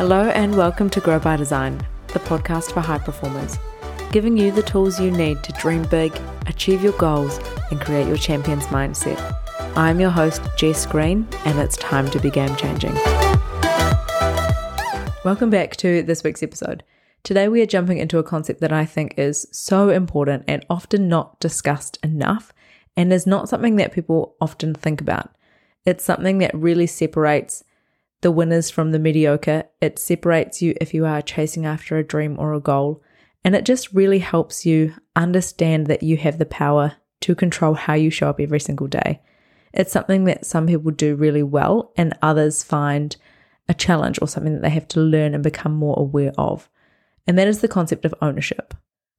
Hello, and welcome to Grow by Design, the podcast for high performers, giving you the tools you need to dream big, achieve your goals, and create your champion's mindset. I'm your host, Jess Green, and it's time to be game changing. Welcome back to this week's episode. Today, we are jumping into a concept that I think is so important and often not discussed enough, and is not something that people often think about. It's something that really separates the winners from the mediocre. It separates you if you are chasing after a dream or a goal. And it just really helps you understand that you have the power to control how you show up every single day. It's something that some people do really well, and others find a challenge or something that they have to learn and become more aware of. And that is the concept of ownership.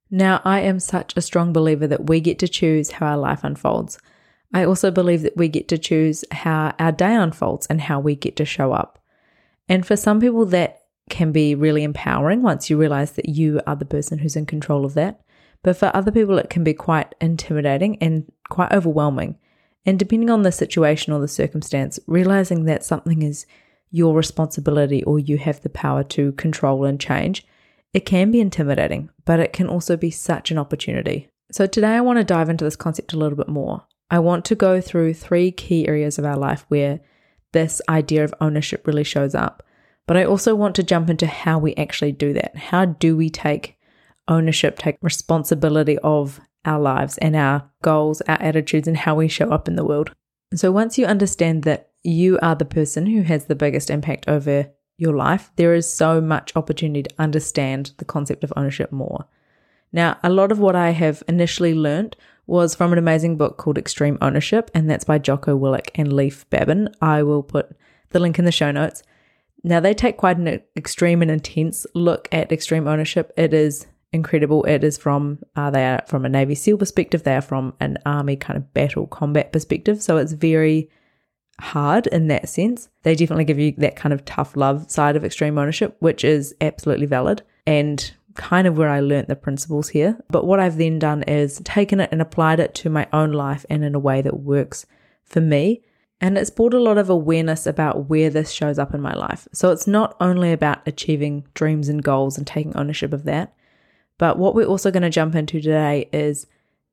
Now, I am such a strong believer that we get to choose how our life unfolds. I also believe that we get to choose how our day unfolds and how we get to show up. And for some people, that can be really empowering once you realize that you are the person who's in control of that. But for other people, it can be quite intimidating and quite overwhelming. And depending on the situation or the circumstance, realizing that something is your responsibility or you have the power to control and change, it can be intimidating, but it can also be such an opportunity. So, today I want to dive into this concept a little bit more. I want to go through three key areas of our life where this idea of ownership really shows up. But I also want to jump into how we actually do that. How do we take ownership, take responsibility of our lives and our goals, our attitudes, and how we show up in the world? So once you understand that you are the person who has the biggest impact over your life, there is so much opportunity to understand the concept of ownership more. Now, a lot of what I have initially learned was from an amazing book called Extreme Ownership, and that's by Jocko Willink and Leif Babin. I will put the link in the show notes. Now, they take quite an extreme and intense look at extreme ownership. It is incredible. It is from, uh, they are from a Navy SEAL perspective, they are from an Army kind of battle combat perspective. So it's very hard in that sense. They definitely give you that kind of tough love side of extreme ownership, which is absolutely valid. And kind of where I learnt the principles here. But what I've then done is taken it and applied it to my own life and in a way that works for me. And it's brought a lot of awareness about where this shows up in my life. So it's not only about achieving dreams and goals and taking ownership of that, but what we're also going to jump into today is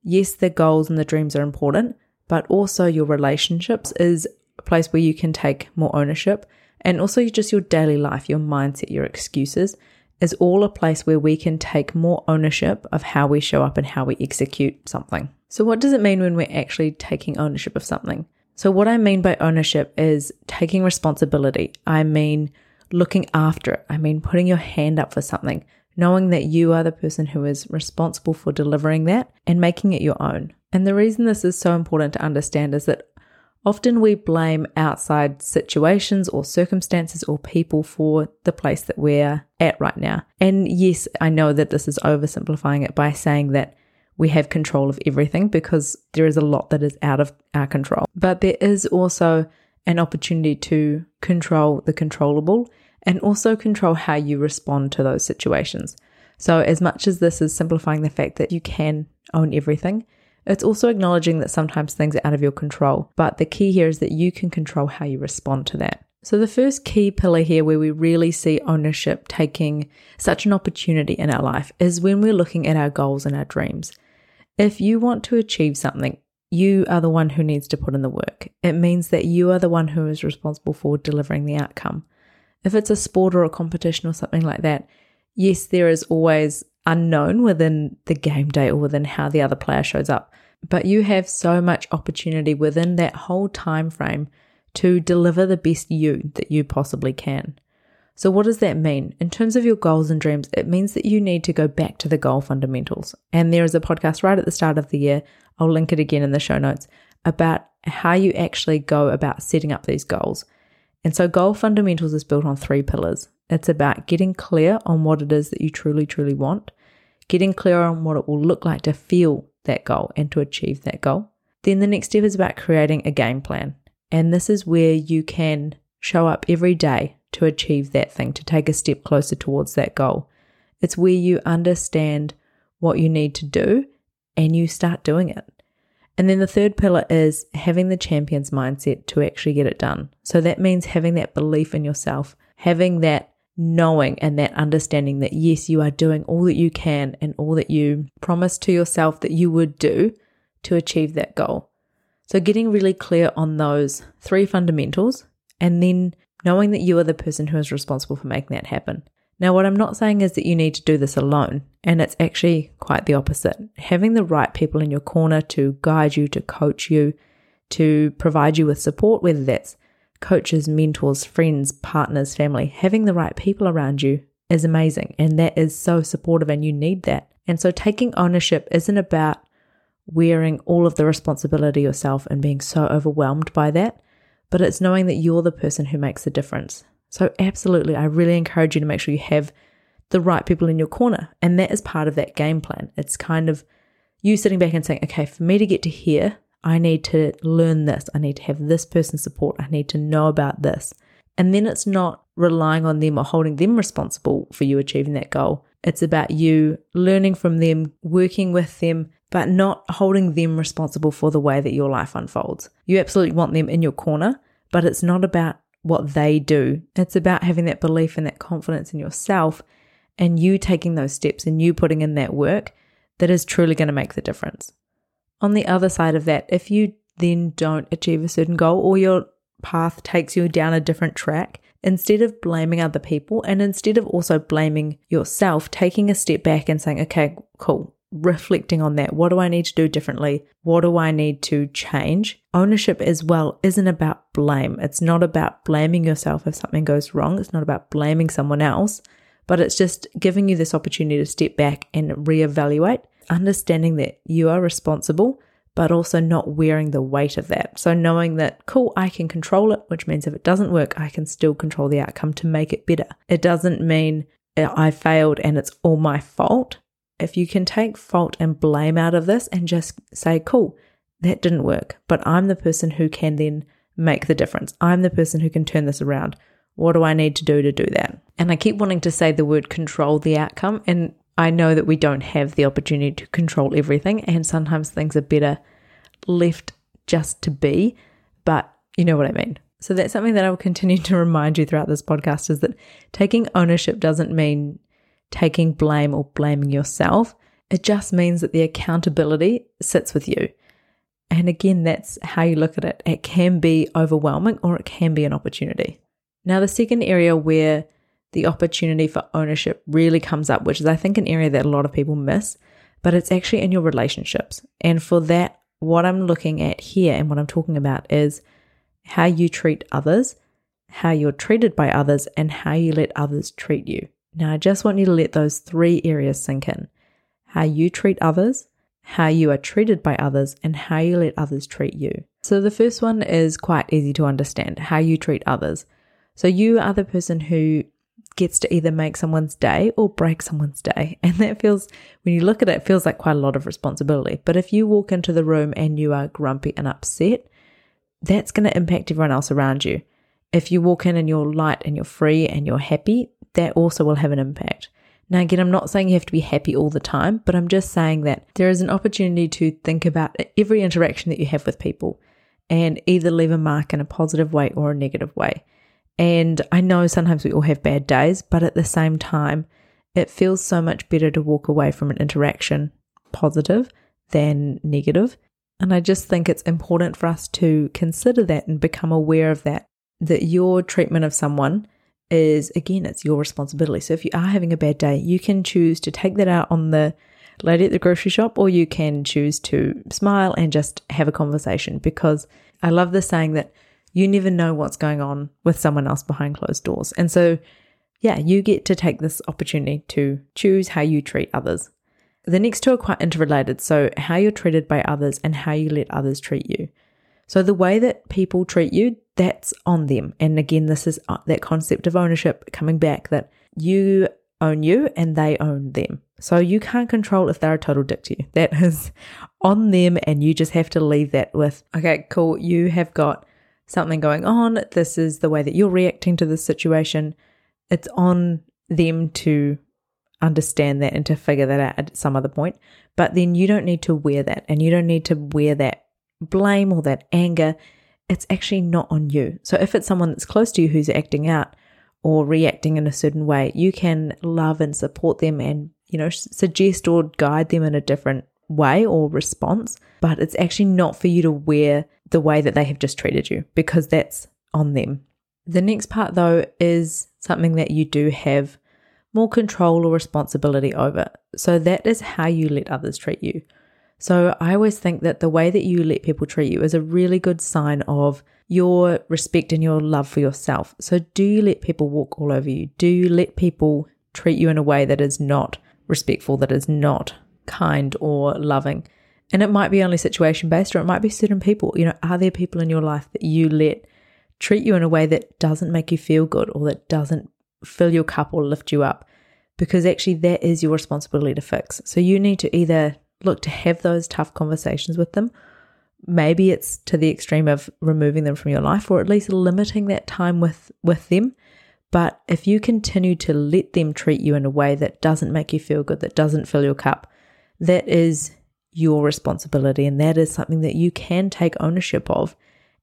yes, the goals and the dreams are important, but also your relationships is a place where you can take more ownership and also just your daily life, your mindset, your excuses is all a place where we can take more ownership of how we show up and how we execute something. So, what does it mean when we're actually taking ownership of something? So, what I mean by ownership is taking responsibility. I mean looking after it. I mean putting your hand up for something, knowing that you are the person who is responsible for delivering that and making it your own. And the reason this is so important to understand is that Often we blame outside situations or circumstances or people for the place that we're at right now. And yes, I know that this is oversimplifying it by saying that we have control of everything because there is a lot that is out of our control. But there is also an opportunity to control the controllable and also control how you respond to those situations. So, as much as this is simplifying the fact that you can own everything, it's also acknowledging that sometimes things are out of your control, but the key here is that you can control how you respond to that. So, the first key pillar here where we really see ownership taking such an opportunity in our life is when we're looking at our goals and our dreams. If you want to achieve something, you are the one who needs to put in the work. It means that you are the one who is responsible for delivering the outcome. If it's a sport or a competition or something like that, yes, there is always unknown within the game day or within how the other player shows up. But you have so much opportunity within that whole time frame to deliver the best you that you possibly can. So, what does that mean? In terms of your goals and dreams, it means that you need to go back to the goal fundamentals. And there is a podcast right at the start of the year, I'll link it again in the show notes, about how you actually go about setting up these goals. And so, goal fundamentals is built on three pillars it's about getting clear on what it is that you truly, truly want, getting clear on what it will look like to feel that goal and to achieve that goal. Then the next step is about creating a game plan. And this is where you can show up every day to achieve that thing, to take a step closer towards that goal. It's where you understand what you need to do and you start doing it. And then the third pillar is having the champion's mindset to actually get it done. So that means having that belief in yourself, having that knowing and that understanding that yes, you are doing all that you can and all that you promised to yourself that you would do to achieve that goal. So, getting really clear on those three fundamentals and then knowing that you are the person who is responsible for making that happen. Now, what I'm not saying is that you need to do this alone, and it's actually quite the opposite. Having the right people in your corner to guide you, to coach you, to provide you with support, whether that's coaches, mentors, friends, partners, family, having the right people around you is amazing. And that is so supportive, and you need that. And so, taking ownership isn't about wearing all of the responsibility yourself and being so overwhelmed by that, but it's knowing that you're the person who makes the difference. So, absolutely, I really encourage you to make sure you have the right people in your corner. And that is part of that game plan. It's kind of you sitting back and saying, okay, for me to get to here, I need to learn this. I need to have this person's support. I need to know about this. And then it's not relying on them or holding them responsible for you achieving that goal. It's about you learning from them, working with them, but not holding them responsible for the way that your life unfolds. You absolutely want them in your corner, but it's not about what they do. It's about having that belief and that confidence in yourself and you taking those steps and you putting in that work that is truly going to make the difference. On the other side of that, if you then don't achieve a certain goal or your path takes you down a different track, instead of blaming other people and instead of also blaming yourself, taking a step back and saying, okay, cool, reflecting on that. What do I need to do differently? What do I need to change? Ownership as well isn't about blame. It's not about blaming yourself if something goes wrong. It's not about blaming someone else, but it's just giving you this opportunity to step back and reevaluate, understanding that you are responsible, but also not wearing the weight of that. So knowing that, cool, I can control it, which means if it doesn't work, I can still control the outcome to make it better. It doesn't mean I failed and it's all my fault if you can take fault and blame out of this and just say, cool, that didn't work, but I'm the person who can then make the difference. I'm the person who can turn this around. What do I need to do to do that? And I keep wanting to say the word control the outcome. And I know that we don't have the opportunity to control everything. And sometimes things are better left just to be. But you know what I mean. So that's something that I will continue to remind you throughout this podcast is that taking ownership doesn't mean taking blame or blaming yourself. It just means that the accountability sits with you. And again, that's how you look at it. It can be overwhelming or it can be an opportunity. Now, the second area where the opportunity for ownership really comes up, which is, I think, an area that a lot of people miss, but it's actually in your relationships. And for that, what I'm looking at here and what I'm talking about is how you treat others, how you're treated by others, and how you let others treat you. Now, I just want you to let those three areas sink in how you treat others, how you are treated by others, and how you let others treat you. So, the first one is quite easy to understand how you treat others. So, you are the person who gets to either make someone's day or break someone's day. And that feels, when you look at it, it feels like quite a lot of responsibility. But if you walk into the room and you are grumpy and upset, that's going to impact everyone else around you. If you walk in and you're light and you're free and you're happy, that also will have an impact. Now, again, I'm not saying you have to be happy all the time, but I'm just saying that there is an opportunity to think about every interaction that you have with people and either leave a mark in a positive way or a negative way. And I know sometimes we all have bad days, but at the same time, it feels so much better to walk away from an interaction positive than negative. And I just think it's important for us to consider that and become aware of that, that your treatment of someone is again, it's your responsibility. So if you are having a bad day, you can choose to take that out on the lady at the grocery shop, or you can choose to smile and just have a conversation. Because I love the saying that you never know what's going on with someone else behind closed doors. And so, yeah, you get to take this opportunity to choose how you treat others. The next two are quite interrelated. So, how you're treated by others and how you let others treat you. So, the way that people treat you, that's on them. And again, this is uh, that concept of ownership coming back that you own you and they own them. So, you can't control if they're a total dick to you. That is on them, and you just have to leave that with, okay, cool, you have got something going on. This is the way that you're reacting to this situation. It's on them to understand that and to figure that out at some other point. But then you don't need to wear that and you don't need to wear that blame or that anger, it's actually not on you. So if it's someone that's close to you who's acting out, or reacting in a certain way. You can love and support them and, you know, suggest or guide them in a different way or response, but it's actually not for you to wear the way that they have just treated you because that's on them. The next part, though, is something that you do have more control or responsibility over. So that is how you let others treat you. So I always think that the way that you let people treat you is a really good sign of your respect and your love for yourself. So do you let people walk all over you? Do you let people treat you in a way that is not respectful, that is not kind or loving? And it might be only situation based or it might be certain people. You know, are there people in your life that you let treat you in a way that doesn't make you feel good or that doesn't fill your cup or lift you up? Because actually, that is your responsibility to fix. So you need to either look to have those tough conversations with them. Maybe it's to the extreme of removing them from your life or at least limiting that time with, with them. But if you continue to let them treat you in a way that doesn't make you feel good, that doesn't fill your cup, that is your responsibility. And that is something that you can take ownership of.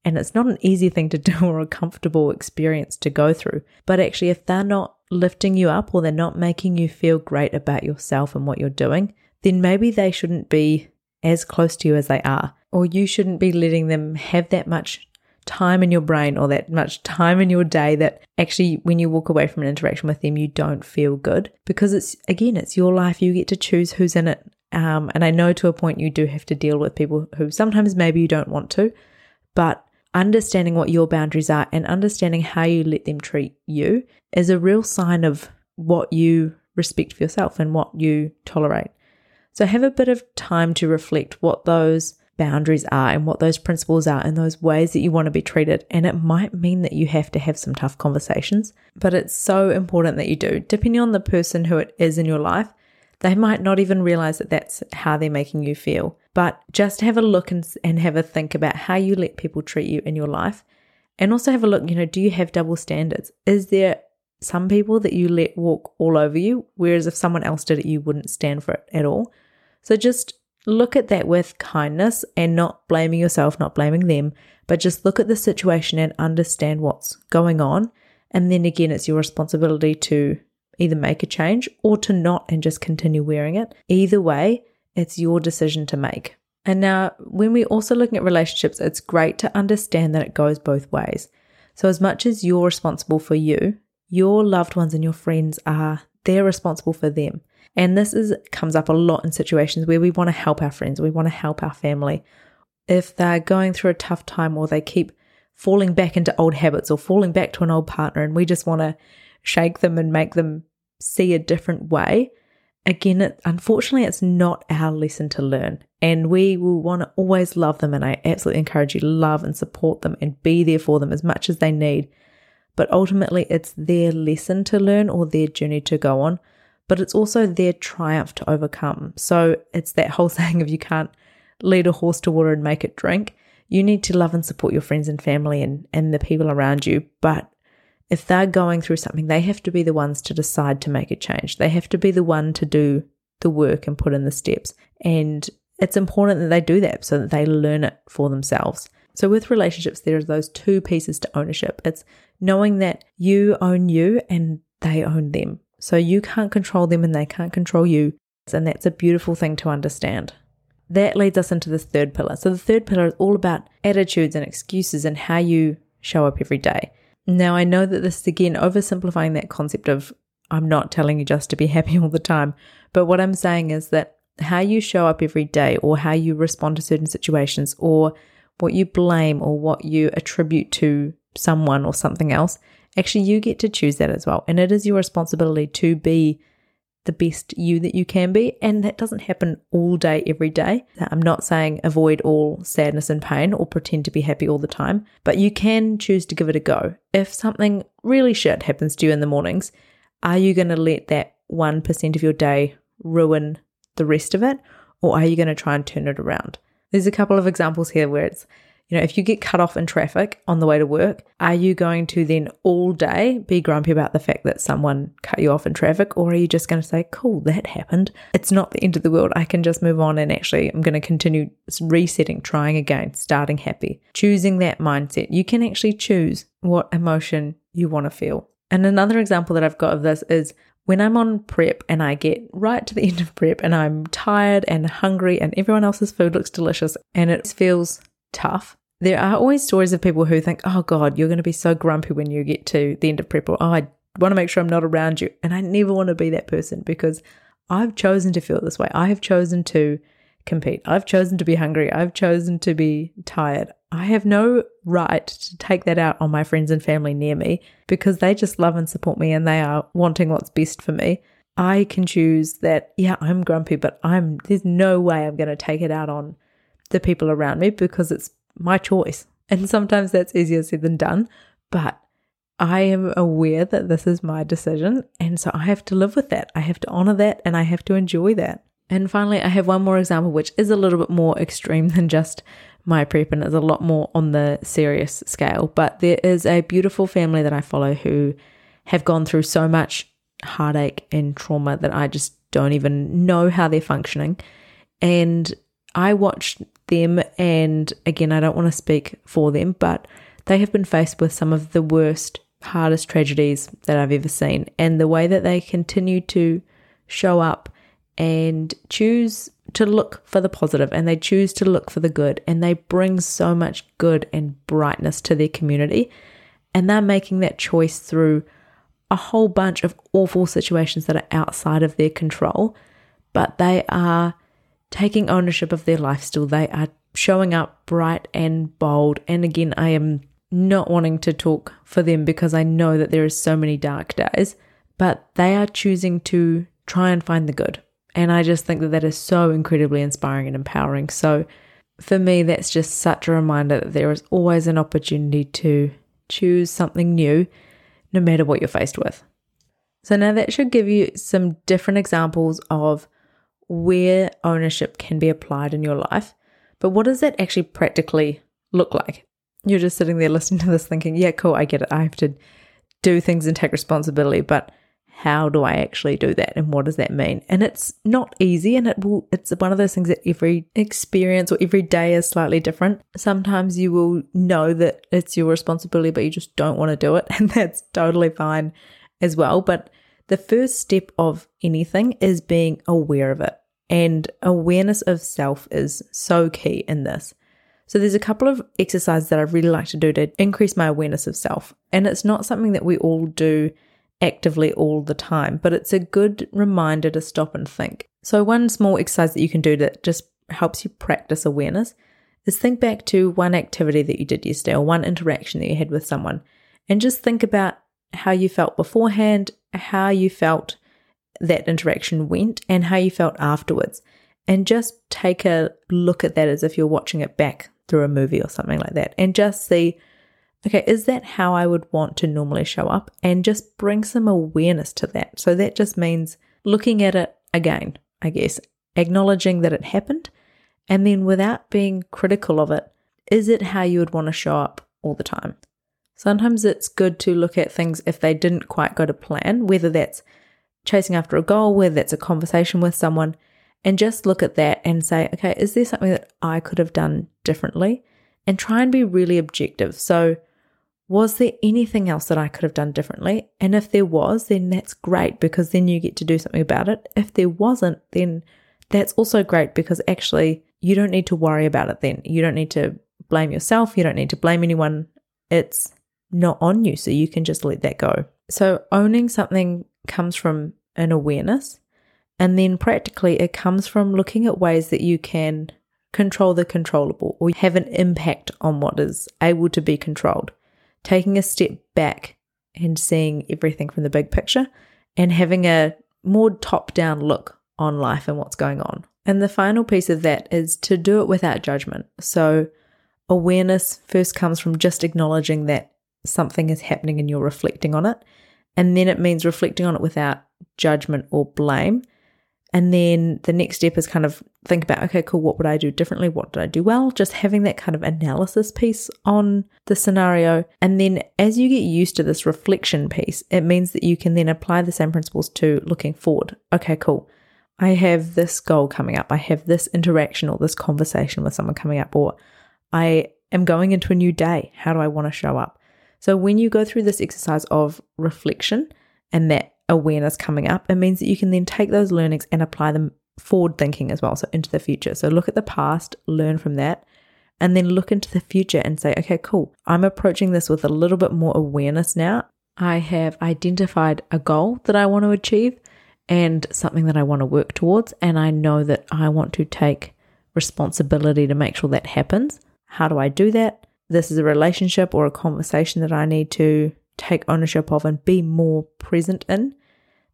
And it's not an easy thing to do or a comfortable experience to go through. But actually, if they're not lifting you up or they're not making you feel great about yourself and what you're doing, then maybe they shouldn't be as close to you as they are. Or you shouldn't be letting them have that much time in your brain or that much time in your day that actually when you walk away from an interaction with them you don't feel good because it's again it's your life you get to choose who's in it um, and i know to a point you do have to deal with people who sometimes maybe you don't want to but understanding what your boundaries are and understanding how you let them treat you is a real sign of what you respect for yourself and what you tolerate so have a bit of time to reflect what those boundaries are and what those principles are and those ways that you want to be treated. And it might mean that you have to have some tough conversations, but it's so important that you do. Depending on the person who it is in your life, they might not even realize that that's how they're making you feel. But just have a look and, and have a think about how you let people treat you in your life. And also have a look, you know, do you have double standards? Is there some people that you let walk all over you, whereas if someone else did it, you wouldn't stand for it at all? So just look at that with kindness and not blaming yourself, not blaming them, but just look at the situation and understand what's going on. And then again, it's your responsibility to either make a change or to not and just continue wearing it. Either way, it's your decision to make. And now, when we're also looking at relationships, it's great to understand that it goes both ways. So, as much as you're responsible for you, your loved ones and your friends are, they're responsible for them. And this is comes up a lot in situations where we want to help our friends, we want to help our family. If they're going through a tough time or they keep falling back into old habits or falling back to an old partner and we just want to shake them and make them see a different way, again, it, unfortunately, it's not our lesson to learn. And we will want to always love them. And I absolutely encourage you to love and support them and be there for them as much as they need. But ultimately, it's their lesson to learn or their journey to go on but it's also their triumph to overcome. So it's that whole saying of you can't lead a horse to water and make it drink. You need to love and support your friends and family and, and the people around you. But if they're going through something, they have to be the ones to decide to make a change. They have to be the one to do the work and put in the steps. And it's important that they do that so that they learn it for themselves. So, with relationships, there are those two pieces to ownership. It's knowing that you own you and they own them. So you can't control them and they can't control you. And that's a beautiful thing to understand. That leads us into this third pillar. So the third pillar is all about attitudes and excuses and how you show up every day. Now, I know that this is again oversimplifying that concept of I'm not telling you just to be happy all the time. But what I'm saying is that how you show up every day or how you respond to certain situations or what you blame or what you attribute to someone or something else Actually, you get to choose that as well. And it is your responsibility to be the best you that you can be. And that doesn't happen all day, every day. I'm not saying avoid all sadness and pain or pretend to be happy all the time, but you can choose to give it a go. If something really shit happens to you in the mornings, are you going to let that 1% of your day ruin the rest of it? Or are you going to try and turn it around? There's a couple of examples here where it's you know, if you get cut off in traffic on the way to work, are you going to then all day be grumpy about the fact that someone cut you off in traffic? Or are you just going to say, cool, that happened? It's not the end of the world. I can just move on and actually I'm going to continue resetting, trying again, starting happy, choosing that mindset. You can actually choose what emotion you want to feel. And another example that I've got of this is when I'm on prep and I get right to the end of prep and I'm tired and hungry and everyone else's food looks delicious and it feels tough, there are always stories of people who think, oh God, you're going to be so grumpy when you get to the end of prep, or oh, I want to make sure I'm not around you. And I never want to be that person because I've chosen to feel this way. I have chosen to compete. I've chosen to be hungry. I've chosen to be tired. I have no right to take that out on my friends and family near me because they just love and support me and they are wanting what's best for me. I can choose that, yeah, I'm grumpy, but I'm there's no way I'm going to take it out on the people around me because it's my choice. And sometimes that's easier said than done, but I am aware that this is my decision. And so I have to live with that. I have to honor that and I have to enjoy that. And finally, I have one more example, which is a little bit more extreme than just my prep and is a lot more on the serious scale. But there is a beautiful family that I follow who have gone through so much heartache and trauma that I just don't even know how they're functioning. And I watched them, and again, I don't want to speak for them, but they have been faced with some of the worst hardest tragedies that I've ever seen. And the way that they continue to show up and choose to look for the positive and they choose to look for the good and they bring so much good and brightness to their community. And they're making that choice through a whole bunch of awful situations that are outside of their control, but they are taking ownership of their life still. They are showing up bright and bold. And again, I am not wanting to talk for them because I know that there are so many dark days, but they are choosing to try and find the good. And I just think that that is so incredibly inspiring and empowering. So for me, that's just such a reminder that there is always an opportunity to choose something new, no matter what you're faced with. So now that should give you some different examples of where ownership can be applied in your life. But what does that actually practically look like? you're just sitting there listening to this thinking, yeah, cool, I get it. I have to do things and take responsibility, but how do I actually do that and what does that mean? And it's not easy and it will it's one of those things that every experience or every day is slightly different. Sometimes you will know that it's your responsibility but you just don't want to do it and that's totally fine as well, but the first step of anything is being aware of it. And awareness of self is so key in this. So there's a couple of exercises that I really like to do to increase my awareness of self. And it's not something that we all do actively all the time, but it's a good reminder to stop and think. So one small exercise that you can do that just helps you practice awareness is think back to one activity that you did yesterday or one interaction that you had with someone and just think about how you felt beforehand, how you felt that interaction went and how you felt afterwards. And just take a look at that as if you're watching it back through a movie or something like that and just see okay, is that how I would want to normally show up? And just bring some awareness to that. So that just means looking at it again, I guess, acknowledging that it happened, and then without being critical of it, is it how you would want to show up all the time? Sometimes it's good to look at things if they didn't quite go to plan, whether that's chasing after a goal, whether that's a conversation with someone, and just look at that and say, okay, is there something that I could have done differently? And try and be really objective. So, was there anything else that I could have done differently? And if there was, then that's great because then you get to do something about it. If there wasn't, then that's also great because actually you don't need to worry about it then. You don't need to blame yourself. You don't need to blame anyone. It's not on you. So you can just let that go. So owning something comes from an awareness and then practically, it comes from looking at ways that you can control the controllable or have an impact on what is able to be controlled. Taking a step back and seeing everything from the big picture and having a more top down look on life and what's going on. And the final piece of that is to do it without judgment. So, awareness first comes from just acknowledging that something is happening and you're reflecting on it. And then it means reflecting on it without judgment or blame and then the next step is kind of think about, okay, cool, what would I do differently? What did I do well? Just having that kind of analysis piece on the scenario. And then as you get used to this reflection piece, it means that you can then apply the same principles to looking forward. Okay, cool. I have this goal coming up. I have this interaction or this conversation with someone coming up, or I am going into a new day. How do I want to show up? So when you go through this exercise of reflection and that awareness coming up, it means that you can then take those learnings and apply them forward thinking as well. So into the future. So look at the past, learn from that, and then look into the future and say, okay, cool. I'm approaching this with a little bit more awareness now. I have identified a goal that I want to achieve and something that I want to work towards. And I know that I want to take responsibility to make sure that happens. How do I do that? This is a relationship or a conversation that I need to take ownership of and be more present in.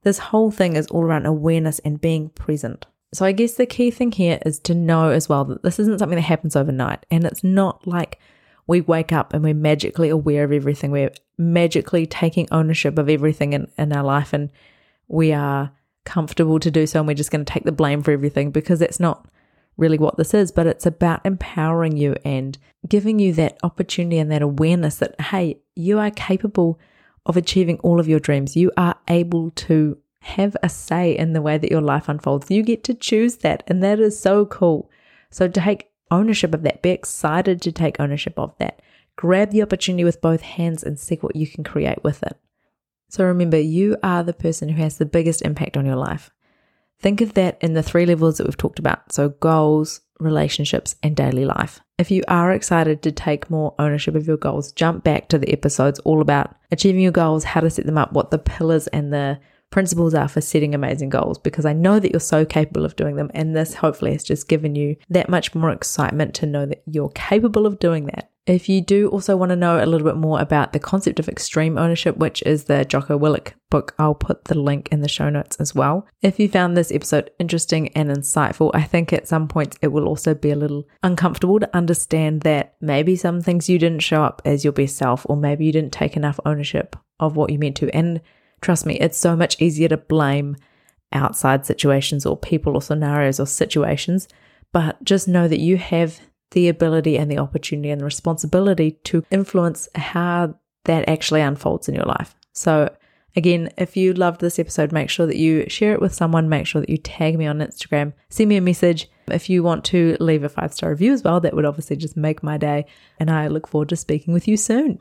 This whole thing is all around awareness and being present. So I guess the key thing here is to know as well that this isn't something that happens overnight. And it's not like we wake up and we're magically aware of everything. We're magically taking ownership of everything in, in our life and we are comfortable to do so and we're just going to take the blame for everything because that's not really what this is, but it's about empowering you and giving you that opportunity and that awareness that, hey, you are capable of achieving all of your dreams. You are able to have a say in the way that your life unfolds. You get to choose that, and that is so cool. So, take ownership of that, be excited to take ownership of that. Grab the opportunity with both hands and see what you can create with it. So, remember, you are the person who has the biggest impact on your life. Think of that in the three levels that we've talked about. So, goals, relationships, and daily life. If you are excited to take more ownership of your goals, jump back to the episodes all about achieving your goals, how to set them up, what the pillars and the principles are for setting amazing goals because I know that you're so capable of doing them. And this hopefully has just given you that much more excitement to know that you're capable of doing that. If you do also want to know a little bit more about the concept of extreme ownership, which is the Jocko Willink book, I'll put the link in the show notes as well. If you found this episode interesting and insightful, I think at some points it will also be a little uncomfortable to understand that maybe some things you didn't show up as your best self, or maybe you didn't take enough ownership of what you meant to. And trust me, it's so much easier to blame outside situations or people or scenarios or situations. But just know that you have the ability and the opportunity and the responsibility to influence how that actually unfolds in your life. So, again, if you loved this episode, make sure that you share it with someone, make sure that you tag me on Instagram, send me a message. If you want to leave a five star review as well, that would obviously just make my day. And I look forward to speaking with you soon.